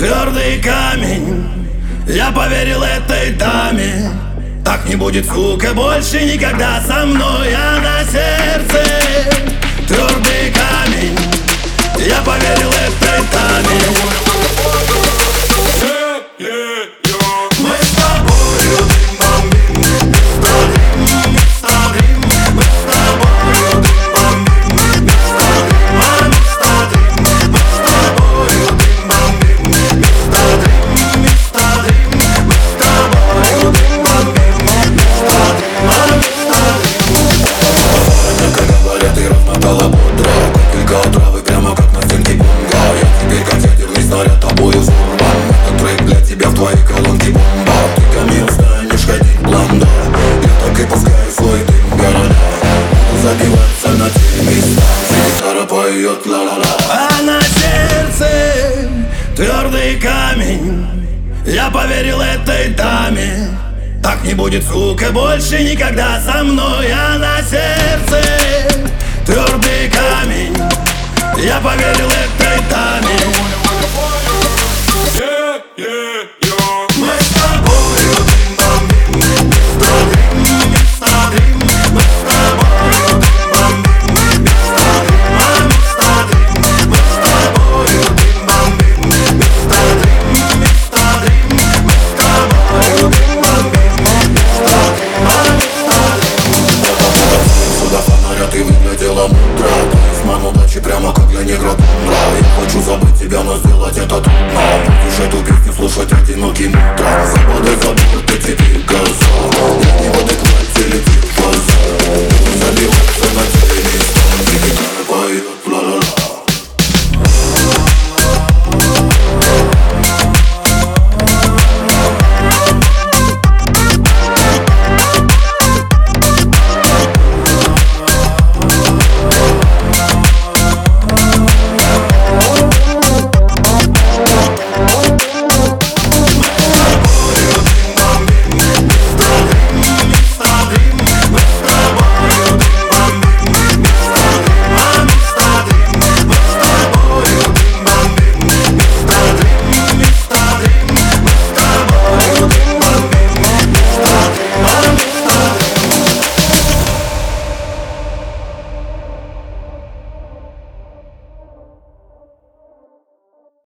твердый камень Я поверил этой даме. Так не будет, сука, больше никогда со мной А на сердце твердый камень. Она тенниста, гитара поет ла-ла-ла А на сердце твердый камень. Я поверил этой даме. Так не будет, сука, больше никогда со мной. А на сердце. прямо как для негра тундра Я хочу забыть тебя, но сделать это трудно Будешь эту песню слушать одиноким утром Западай, западай